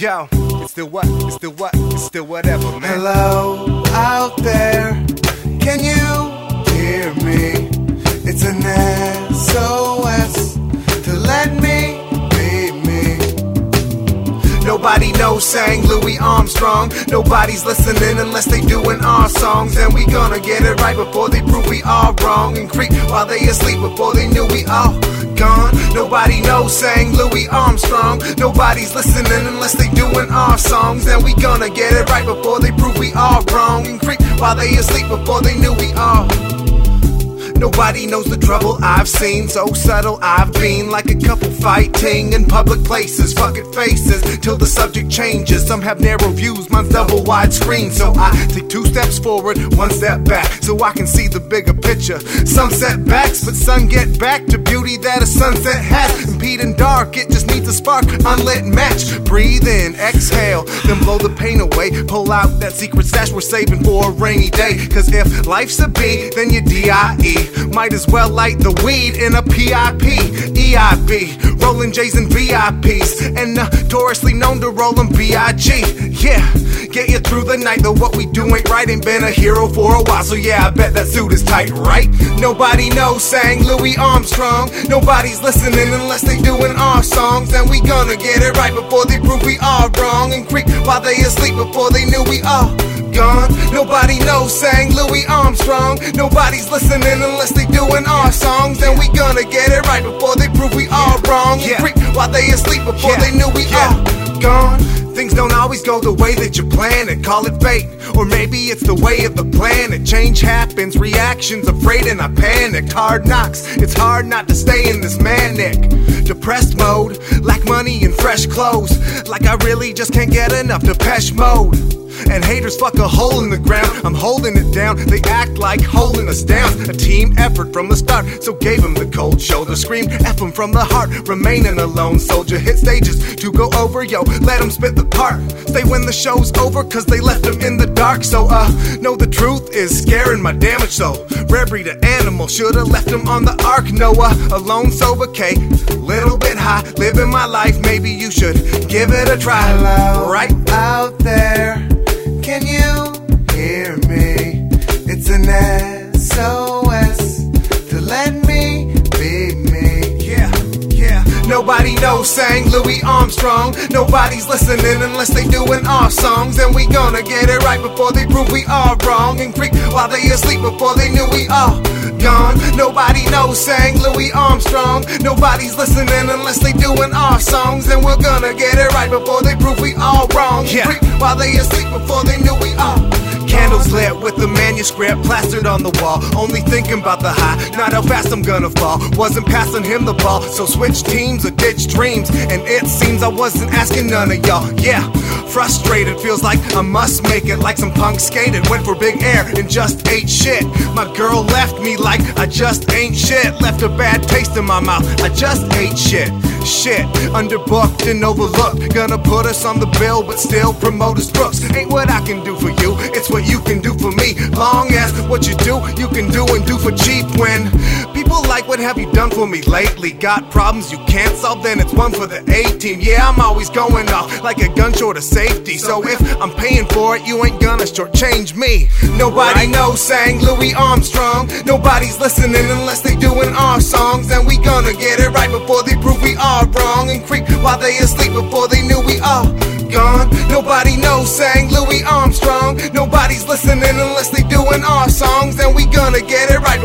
Yo, it's still what? It's still what? It's still whatever, man. Hello out there, can you hear me? It's an SOS to let me be me. Nobody knows sang Louis Armstrong. Nobody's listening unless they doing our songs. And we gonna get it right before they prove we are wrong. And creep while they asleep before they knew we all gone. Nobody knows sang Louis Armstrong. Nobody's listening unless they doing our songs. And we gonna get it right before they prove we are wrong. And creep while they asleep before they knew we are. Nobody knows the trouble I've seen. So subtle I've been, like a couple fighting in public places, fucking faces, till the subject changes. Some have narrow views, mine's double wide screen. So I take two steps forward, one step back, so I can see the bigger picture. Some setbacks, but some get back to beauty that a sunset has. Impeding dark, it just needs a spark, unlit match. Breathe in, exhale, then blow the pain away. Pull out that secret stash we're saving for a rainy day. Cause if life's a B, then you're D-I-E. Might as well light the weed in a PIP, rolling J's and VIPs, and notoriously known to roll them BIG. Yeah, get you through the night, though what we do ain't right. Ain't been a hero for a while, so yeah, I bet that suit is tight, right? Nobody knows sang Louis Armstrong. Nobody's listening unless they doing our songs, and we gonna get it right before they prove we are wrong and creep while they asleep before they knew we are gone. Nobody knows sang Louis Armstrong. Nobody's listening unless they doing our songs. And we gonna get it right before they prove we are wrong. Yeah. Creep while they asleep before Yeah. they knew we Yeah. are gone. Things don't always go the way that you plan it. Call it fate, or maybe it's the way of the planet. Change happens, reactions afraid, and I panicked. Hard knocks, it's hard not to stay in this manic, depressed mode. Lack money and fresh clothes, like I really just can't get enough Depeche mode. And haters fuck a hole in the ground. I'm holding it down. They act like holding us down. A team effort from the start. So gave him the cold shoulder. Scream F him from the heart. Remaining a lone soldier. Hit stages to go over, yo. Let him spit the part. Stay when the show's over, cause they left him in the dark. So, uh, know the truth is scaring my damage soul. Rare breed of animal. Should've left him on the ark. Noah, alone, sober, K. Little bit high. Living my life. Maybe you should give it a try. Hello Right? out there, Nobody knows sang Louis Armstrong. Nobody's listening unless they doing our songs. And we gonna get it right before they prove we are wrong. And creep while they asleep before they knew we are gone. Nobody knows sang Louis Armstrong. Nobody's listening unless they doing our songs. And we're gonna get it right before they prove we all wrong. Yeah. Creep while they asleep before they knew we are. Candles lit with the manuscript plastered on the wall. Only thinking about the high, not how fast I'm gonna fall. Wasn't passing him the ball, so switch teams or ditch dreams. And it seems I wasn't asking none of y'all. Yeah, frustrated, feels like I must make it. Like some punk skated, went for big air and just ate shit. My girl left me like I just ain't shit. Left a bad taste in my mouth, I just ate shit. Shit, underbooked and overlooked. Gonna put us on the bill, but still promote us crooks. Ain't what I can do for you, it's what you can do for me. Long as what you do, you can do and do for cheap. When people like, what have you done for me lately? Got problems you can't solve, then it's one for the A team. Yeah, I'm always going off like a gun short of safety. So if I'm paying for it, you ain't gonna shortchange me. Nobody knows sang Louis Armstrong. Nobody's listening unless they doing our songs. And we gonna get it right before they prove we are wrong. And creep while they asleep before they knew we are gone. Nobody knows sang Louis Armstrong. Nobody's listening unless they doing our songs. And we gonna get it right